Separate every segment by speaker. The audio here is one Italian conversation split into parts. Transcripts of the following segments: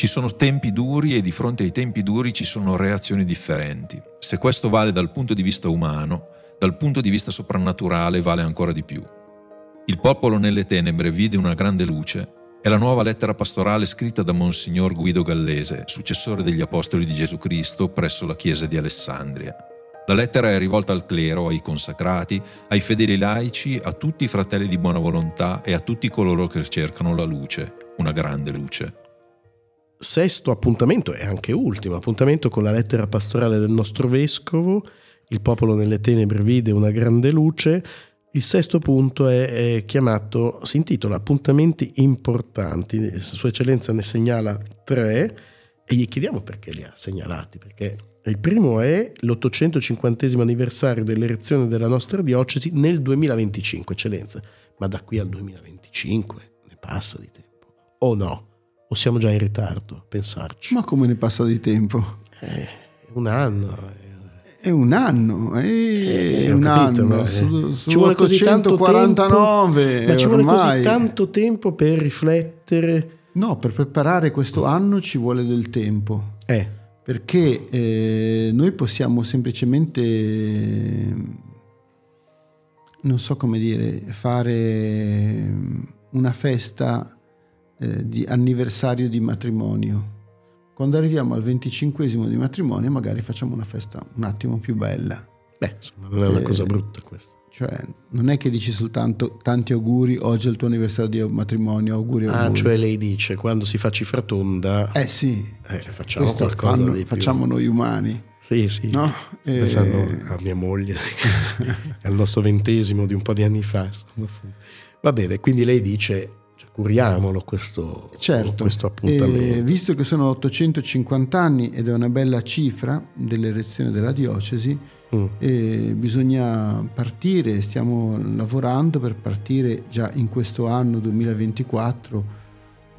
Speaker 1: Ci sono tempi duri e di fronte ai tempi duri ci sono reazioni differenti. Se questo vale dal punto di vista umano, dal punto di vista soprannaturale vale ancora di più. Il popolo nelle tenebre vide una grande luce è la nuova lettera pastorale scritta da Monsignor Guido Gallese, successore degli Apostoli di Gesù Cristo presso la Chiesa di Alessandria. La lettera è rivolta al clero, ai consacrati, ai fedeli laici, a tutti i fratelli di buona volontà e a tutti coloro che cercano la luce, una grande luce.
Speaker 2: Sesto appuntamento e anche ultimo appuntamento con la lettera pastorale del nostro vescovo. Il popolo nelle tenebre vide una grande luce il sesto punto è, è, chiamato, si intitola Appuntamenti importanti. Sua Eccellenza ne segnala tre e gli chiediamo perché li ha segnalati. Perché il primo è l'850 anniversario dell'erezione della nostra diocesi nel 2025, Eccellenza. Ma da qui al 2025 ne passa di tempo. O no? O siamo già in ritardo pensarci?
Speaker 3: Ma come ne passa di tempo?
Speaker 2: Eh, un anno.
Speaker 3: È un anno, è, eh, un capito, anno, su,
Speaker 2: su ci vuole 849
Speaker 3: tempo,
Speaker 2: ma ci vuole così tanto tempo per riflettere?
Speaker 3: No, per preparare questo anno ci vuole del tempo.
Speaker 2: Eh.
Speaker 3: Perché eh, noi possiamo semplicemente, non so come dire, fare una festa eh, di anniversario di matrimonio quando arriviamo al 25 di matrimonio magari facciamo una festa un attimo più bella.
Speaker 2: Beh, insomma, non è una eh, cosa brutta questa.
Speaker 3: Cioè, non è che dici soltanto tanti auguri, oggi è il tuo anniversario di matrimonio, auguri,
Speaker 2: ah,
Speaker 3: auguri.
Speaker 2: Ah, cioè lei dice, quando si fa cifra tonda...
Speaker 3: Eh sì,
Speaker 2: eh, facciamo Questo qualcosa fanno, di
Speaker 3: Facciamo noi umani.
Speaker 2: Sì, sì.
Speaker 3: No?
Speaker 2: Pensando e... a mia moglie, al nostro ventesimo di un po' di anni fa. Va bene, quindi lei dice curiamolo questo,
Speaker 3: certo.
Speaker 2: questo appuntamento.
Speaker 3: E visto che sono 850 anni ed è una bella cifra dell'erezione della diocesi, mm. bisogna partire, stiamo lavorando per partire già in questo anno 2024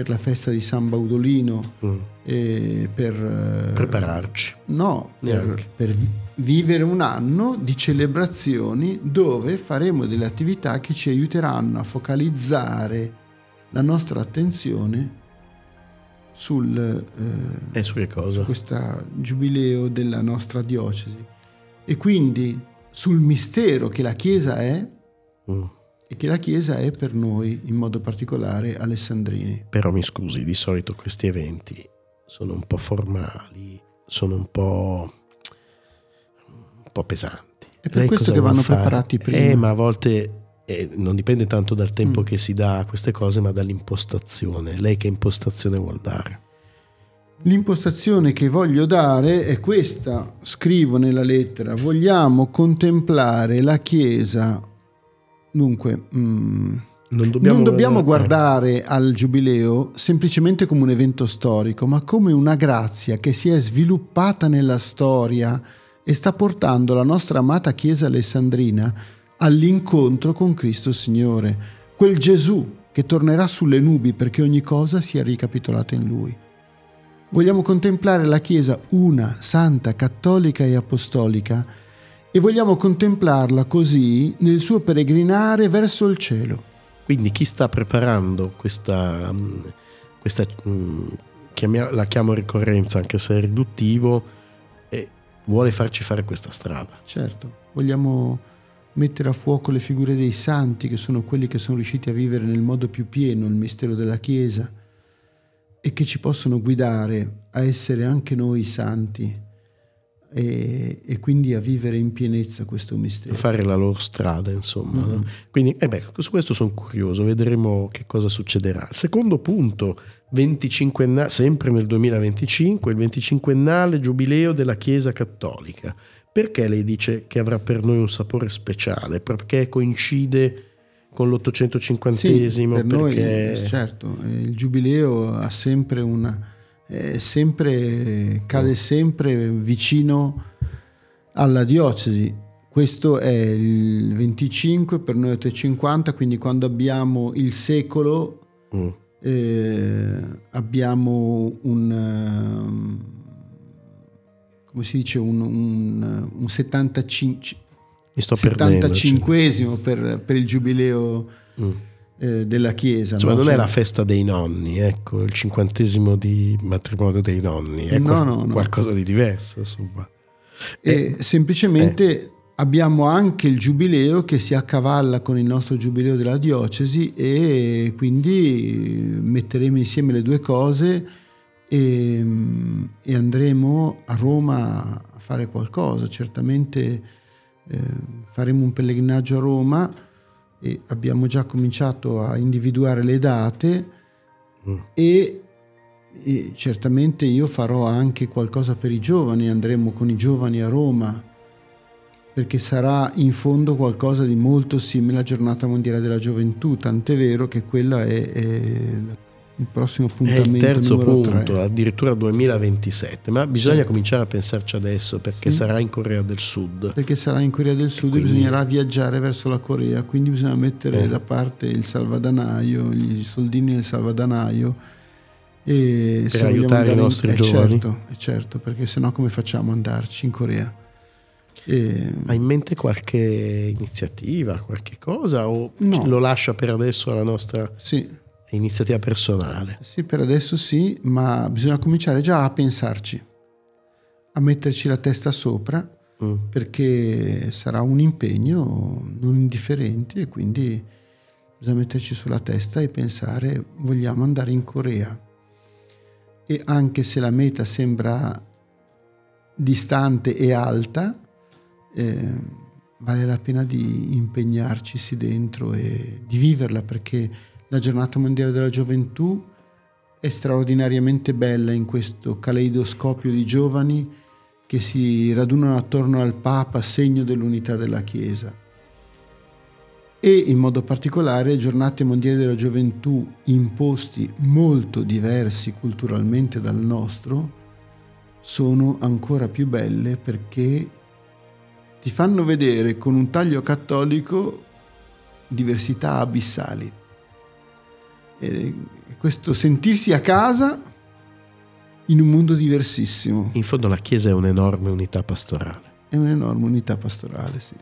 Speaker 3: per la festa di San Baudolino mm. e per
Speaker 2: eh, prepararci.
Speaker 3: No, per, per, vivere un anno di celebrazioni dove faremo delle attività che ci aiuteranno a focalizzare la nostra attenzione sul
Speaker 2: eh, su
Speaker 3: questo giubileo della nostra diocesi e quindi sul mistero che la Chiesa è mm. e che la Chiesa è per noi in modo particolare alessandrini.
Speaker 2: Però mi scusi, di solito questi eventi sono un po' formali, sono un po', un po pesanti.
Speaker 3: È per Lei questo che vanno fare? preparati prima.
Speaker 2: Eh, ma a volte e non dipende tanto dal tempo mm. che si dà a queste cose, ma dall'impostazione. Lei che impostazione vuol dare?
Speaker 3: L'impostazione che voglio dare è questa, scrivo nella lettera, vogliamo contemplare la Chiesa, dunque mm, non dobbiamo, non dobbiamo guardare al Giubileo semplicemente come un evento storico, ma come una grazia che si è sviluppata nella storia e sta portando la nostra amata Chiesa alessandrina all'incontro con Cristo Signore, quel Gesù che tornerà sulle nubi perché ogni cosa sia ricapitolata in Lui. Vogliamo contemplare la Chiesa una, santa, cattolica e apostolica e vogliamo contemplarla così nel suo peregrinare verso il cielo.
Speaker 2: Quindi chi sta preparando questa, questa la chiamo ricorrenza anche se è riduttivo, e vuole farci fare questa strada.
Speaker 3: Certo, vogliamo mettere a fuoco le figure dei santi, che sono quelli che sono riusciti a vivere nel modo più pieno il mistero della Chiesa e che ci possono guidare a essere anche noi santi e, e quindi a vivere in pienezza questo mistero. A
Speaker 2: fare la loro strada, insomma. Mm-hmm. No? Quindi, eh beh, su questo sono curioso, vedremo che cosa succederà. Il secondo punto, 25 sempre nel 2025, il 25ennale giubileo della Chiesa Cattolica. Perché lei dice che avrà per noi un sapore speciale? Perché coincide con l'850 sì,
Speaker 3: per
Speaker 2: perché...
Speaker 3: noi, certo, il giubileo ha sempre una, sempre, cade sempre vicino alla diocesi. Questo è il 25, per noi 850, quindi quando abbiamo il secolo mm. eh, abbiamo un... Come si dice, un, un, un 75, 75 per, per, il giubileo mm. eh, della Chiesa.
Speaker 2: Insomma,
Speaker 3: no?
Speaker 2: non
Speaker 3: cioè,
Speaker 2: è la festa dei nonni, ecco, il cinquantesimo di matrimonio dei nonni, è
Speaker 3: no, no, no.
Speaker 2: qualcosa di diverso. Insomma.
Speaker 3: E eh, semplicemente eh. abbiamo anche il giubileo che si accavalla con il nostro giubileo della diocesi e quindi metteremo insieme le due cose e, e andremo a Roma a fare qualcosa. Certamente eh, faremo un pellegrinaggio a Roma e abbiamo già cominciato a individuare le date mm. e, e, certamente io farò anche qualcosa per i giovani, andremo con i giovani a Roma perché sarà in fondo qualcosa di molto simile alla giornata mondiale della gioventù, tant'è vero che quella è, è la il prossimo appuntamento.
Speaker 2: È il terzo punto,
Speaker 3: 3.
Speaker 2: addirittura 2027, ma bisogna sì. cominciare a pensarci adesso perché sì. sarà in Corea del Sud.
Speaker 3: Perché sarà in Corea del Sud e quindi... bisognerà viaggiare verso la Corea, quindi bisogna mettere eh. da parte il salvadanaio, i soldini del salvadanaio.
Speaker 2: E per aiutare i nostri in... giovani.
Speaker 3: Eh certo, eh certo, perché sennò come facciamo ad andarci in Corea?
Speaker 2: E... Hai in mente qualche iniziativa, qualche cosa o no. lo lascia per adesso alla nostra...
Speaker 3: Sì
Speaker 2: iniziativa personale.
Speaker 3: Sì, per adesso sì, ma bisogna cominciare già a pensarci, a metterci la testa sopra, mm. perché sarà un impegno non indifferente e quindi bisogna metterci sulla testa e pensare vogliamo andare in Corea. E anche se la meta sembra distante e alta, eh, vale la pena di impegnarci dentro e di viverla perché la giornata mondiale della gioventù è straordinariamente bella in questo caleidoscopio di giovani che si radunano attorno al Papa, segno dell'unità della Chiesa. E in modo particolare giornate mondiali della gioventù in posti molto diversi culturalmente dal nostro sono ancora più belle perché ti fanno vedere con un taglio cattolico diversità abissali eh, questo sentirsi a casa in un mondo diversissimo.
Speaker 2: In fondo la Chiesa è un'enorme unità pastorale.
Speaker 3: È un'enorme unità pastorale, sì.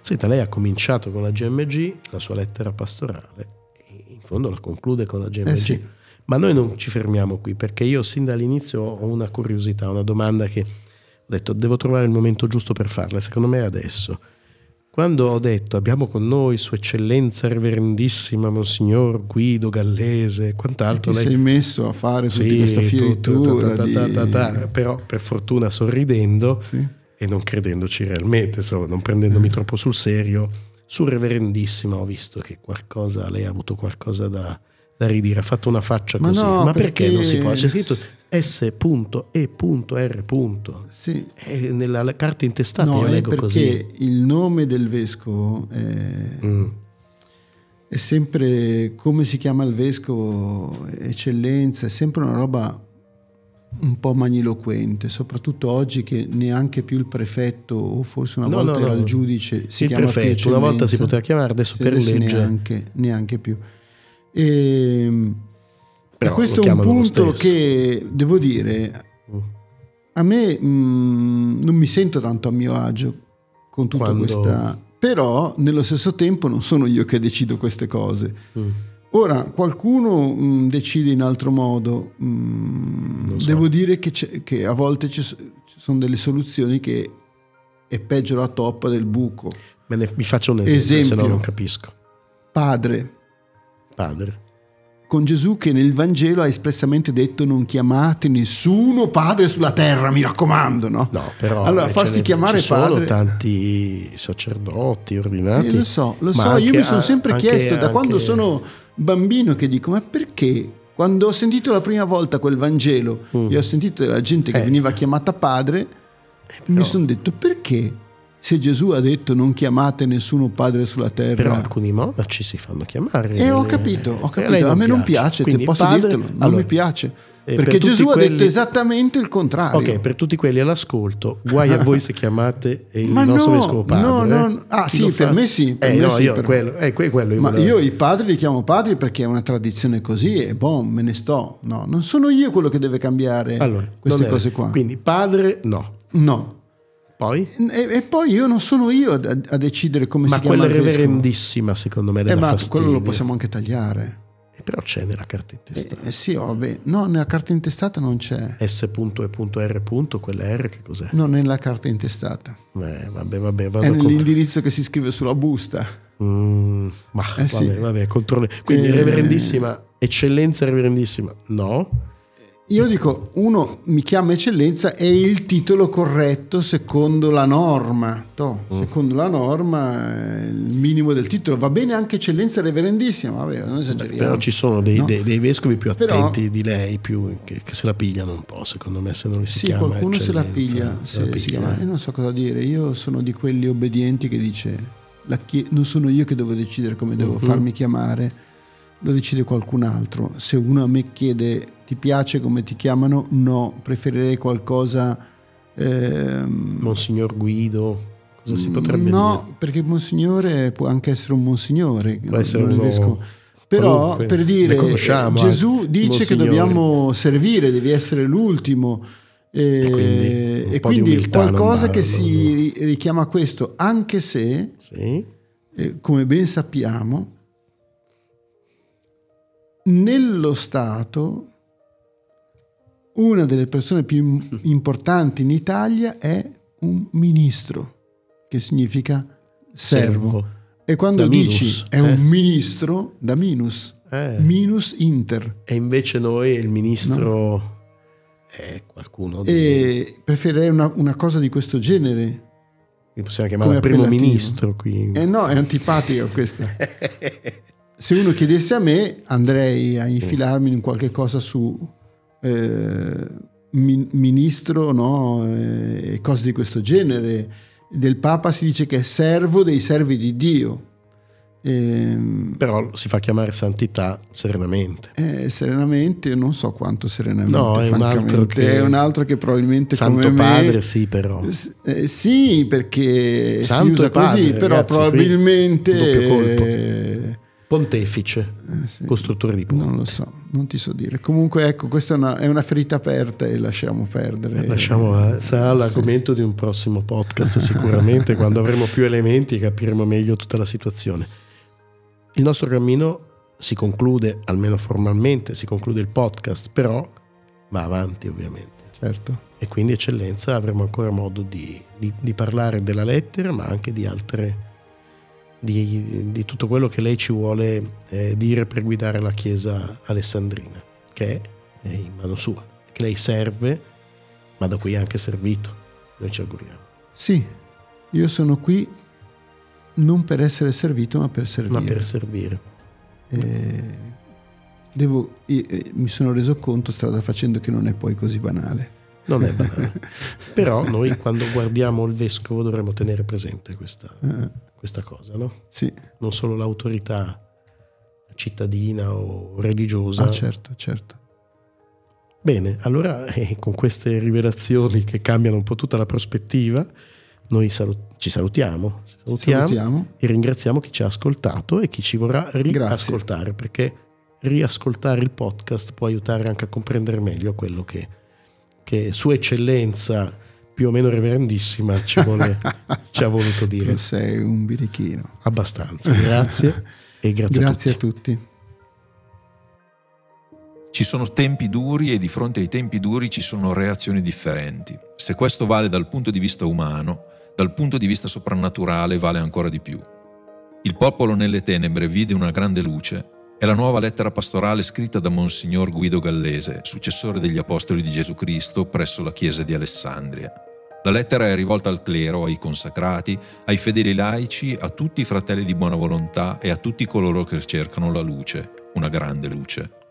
Speaker 2: Senta, lei ha cominciato con la GMG, la sua lettera pastorale, e in fondo la conclude con la GMG.
Speaker 3: Eh sì.
Speaker 2: Ma noi non ci fermiamo qui, perché io sin dall'inizio ho una curiosità, una domanda che ho detto devo trovare il momento giusto per farla, secondo me è adesso. Quando ho detto abbiamo con noi Sua Eccellenza Reverendissima Monsignor Guido Gallese, quant'altro.
Speaker 3: Ti
Speaker 2: lei...
Speaker 3: sei messo a fare sì, tutta questa fioritura.
Speaker 2: Ta, ta, ta, di... Però per fortuna sorridendo sì. e non credendoci realmente, insomma, non prendendomi troppo sul serio, su Reverendissima ho visto che qualcosa, lei ha avuto qualcosa da, da ridire, ha fatto una faccia
Speaker 3: ma
Speaker 2: così.
Speaker 3: No,
Speaker 2: ma
Speaker 3: perché...
Speaker 2: perché non si può? C'è scritto S.E.R.
Speaker 3: Sì.
Speaker 2: E nella carta intestata
Speaker 3: no,
Speaker 2: io leggo
Speaker 3: perché
Speaker 2: così.
Speaker 3: il nome del vescovo è, mm. è, sempre come si chiama il vescovo, eccellenza, è sempre una roba un po' magniloquente, soprattutto oggi che neanche più il prefetto o forse una
Speaker 2: no,
Speaker 3: volta
Speaker 2: no,
Speaker 3: era il giudice si
Speaker 2: il
Speaker 3: chiama
Speaker 2: prefetto, una volta si poteva chiamare, adesso per
Speaker 3: adesso
Speaker 2: legge
Speaker 3: neanche, neanche più. E,
Speaker 2: Però
Speaker 3: e questo è un punto che devo dire a me mh, non mi sento tanto a mio agio con tutta
Speaker 2: Quando...
Speaker 3: questa però nello stesso tempo non sono io che decido queste cose. Mm. ora qualcuno mh, decide in altro modo. Mh,
Speaker 2: so.
Speaker 3: devo dire che, che, a volte ci sono delle soluzioni che è peggio la toppa del buco.
Speaker 2: Me ne, mi faccio un esempio, esempio se no non capisco.
Speaker 3: Padre.
Speaker 2: Padre
Speaker 3: con Gesù che nel Vangelo ha espressamente detto non chiamate nessuno padre sulla terra, mi raccomando, no?
Speaker 2: No, però
Speaker 3: allora farsi chiamare
Speaker 2: ci
Speaker 3: padre
Speaker 2: sono tanti sacerdoti ordinati.
Speaker 3: Eh, lo so, lo so, io mi sono sempre chiesto da quando sono bambino che dico "Ma perché quando ho sentito la prima volta quel Vangelo mm. e ho sentito della gente che eh. veniva chiamata padre, eh, mi sono detto perché se Gesù ha detto non chiamate nessuno padre sulla terra.
Speaker 2: Però alcuni monaci si fanno chiamare.
Speaker 3: E ho capito, ho capito. A me non piace, piace posso
Speaker 2: padre,
Speaker 3: dirtelo, non
Speaker 2: allora,
Speaker 3: mi piace. Perché per Gesù quelli... ha detto esattamente il contrario.
Speaker 2: Ok, per tutti quelli all'ascolto, guai a voi se chiamate il
Speaker 3: Ma
Speaker 2: nostro
Speaker 3: no,
Speaker 2: vescovo padre.
Speaker 3: No, no, ah
Speaker 2: Chi
Speaker 3: sì, per fa? me sì. Per
Speaker 2: eh,
Speaker 3: me
Speaker 2: no,
Speaker 3: sì,
Speaker 2: io,
Speaker 3: per...
Speaker 2: quello, eh, quello io
Speaker 3: Ma
Speaker 2: volevo...
Speaker 3: io i padri li chiamo padri perché è una tradizione così e boh, me ne sto. No, non sono io quello che deve cambiare
Speaker 2: allora,
Speaker 3: queste cose qua.
Speaker 2: Quindi padre no.
Speaker 3: No.
Speaker 2: Poi?
Speaker 3: E, e, poi io non sono io a, a decidere come
Speaker 2: ma
Speaker 3: si chiama.
Speaker 2: Ma quella reverendissima, secondo me, le
Speaker 3: eh,
Speaker 2: ma
Speaker 3: fastidio. quello lo possiamo anche tagliare.
Speaker 2: Però c'è nella carta intestata.
Speaker 3: Eh, eh sì, vabbè. No, nella carta intestata non c'è.
Speaker 2: S.E.R. quella R che cos'è?
Speaker 3: No, nella carta intestata.
Speaker 2: Eh, vabbè, vabbè, vado
Speaker 3: È nell'indirizzo che si scrive sulla busta.
Speaker 2: Mm, ma eh, vabbè, sì. vabbè, controlli. Quindi, eh... reverendissima, eccellenza reverendissima, no?
Speaker 3: Io dico, uno mi chiama eccellenza è il titolo corretto secondo la norma. No, mm. Secondo la norma, il minimo del titolo. Va bene anche eccellenza reverendissima, vabbè, non esageriamo.
Speaker 2: Però ci sono dei, no? dei, dei vescovi più attenti Però, di lei, più, che, che, se la pigliano un po', secondo me, se non li si
Speaker 3: sì,
Speaker 2: chiama
Speaker 3: qualcuno se la piglia. Se, se la piglia. Chiama, non so cosa dire, io sono di quelli obbedienti che dice, chie- non sono io che devo decidere come devo mm-hmm. farmi chiamare lo decide qualcun altro. Se uno a me chiede ti piace come ti chiamano, no, preferirei qualcosa...
Speaker 2: Ehm, Monsignor Guido, cosa si potrebbe
Speaker 3: no,
Speaker 2: dire?
Speaker 3: No, perché Monsignore può anche essere un Monsignore.
Speaker 2: Può essere un
Speaker 3: vescovo. Però Comunque, per dire, Gesù dice che dobbiamo servire, devi essere l'ultimo. E, quindi, e quindi qualcosa che si richiama a questo, anche se, sì. eh, come ben sappiamo, nello Stato una delle persone più importanti in Italia è un ministro, che significa servo. servo. E quando da dici minus, è eh? un ministro, da minus, eh. minus inter.
Speaker 2: E invece noi il ministro no? è qualcuno
Speaker 3: di... E preferirei una, una cosa di questo genere.
Speaker 2: Possiamo chiamare primo ministro qui.
Speaker 3: Eh no, è antipatica questa. Se uno chiedesse a me, andrei a infilarmi in qualche cosa su eh, ministro no? e cose di questo genere. Del Papa si dice che è servo dei servi di Dio.
Speaker 2: Eh, Però si fa chiamare santità serenamente.
Speaker 3: Eh, serenamente, non so quanto serenamente. No,
Speaker 2: è un altro che,
Speaker 3: è un altro che probabilmente
Speaker 2: Santo
Speaker 3: come
Speaker 2: Padre,
Speaker 3: me,
Speaker 2: sì, però.
Speaker 3: Eh, sì, perché Santo si usa padre, così, però ragazzi, probabilmente.
Speaker 2: Pontefice, eh sì, costruttore di ponti.
Speaker 3: Non lo so, non ti so dire. Comunque, ecco, questa è una, è una ferita aperta e lasciamo perdere.
Speaker 2: Lasciamo, sarà l'argomento sì. di un prossimo podcast, sicuramente, quando avremo più elementi e capiremo meglio tutta la situazione. Il nostro cammino si conclude, almeno formalmente, si conclude il podcast, però va avanti, ovviamente.
Speaker 3: Certo.
Speaker 2: E quindi, eccellenza, avremo ancora modo di, di, di parlare della lettera, ma anche di altre di, di, tutto quello che lei ci vuole eh, dire per guidare la Chiesa alessandrina, che è in mano sua, che lei serve, ma da cui è anche servito, noi ci auguriamo.
Speaker 3: Sì, io sono qui non per essere servito, ma per servire.
Speaker 2: Ma per servire.
Speaker 3: Eh, devo, eh, mi sono reso conto strada facendo che non è poi così banale.
Speaker 2: Non è banale. Però noi quando guardiamo il vescovo dovremmo tenere presente questa, eh questa cosa, no?
Speaker 3: Sì.
Speaker 2: Non solo l'autorità cittadina o religiosa.
Speaker 3: Ah, certo, certo.
Speaker 2: Bene, allora eh, con queste rivelazioni che cambiano un po' tutta la prospettiva, noi salut- ci salutiamo, salutiamo, salutiamo, e ringraziamo chi ci ha ascoltato e chi ci vorrà riascoltare, Grazie. perché riascoltare il podcast può aiutare anche a comprendere meglio quello che, che Sua Eccellenza più o meno reverendissima ci, vuole, ci ha voluto dire.
Speaker 3: Tu sei un birichino.
Speaker 2: Abbastanza, grazie e grazie,
Speaker 3: grazie
Speaker 2: a, tutti.
Speaker 3: a tutti.
Speaker 1: Ci sono tempi duri e di fronte ai tempi duri ci sono reazioni differenti. Se questo vale dal punto di vista umano, dal punto di vista soprannaturale vale ancora di più. Il popolo nelle tenebre vide una grande luce è la nuova lettera pastorale scritta da Monsignor Guido Gallese, successore degli Apostoli di Gesù Cristo presso la Chiesa di Alessandria. La lettera è rivolta al clero, ai consacrati, ai fedeli laici, a tutti i fratelli di buona volontà e a tutti coloro che cercano la luce, una grande luce.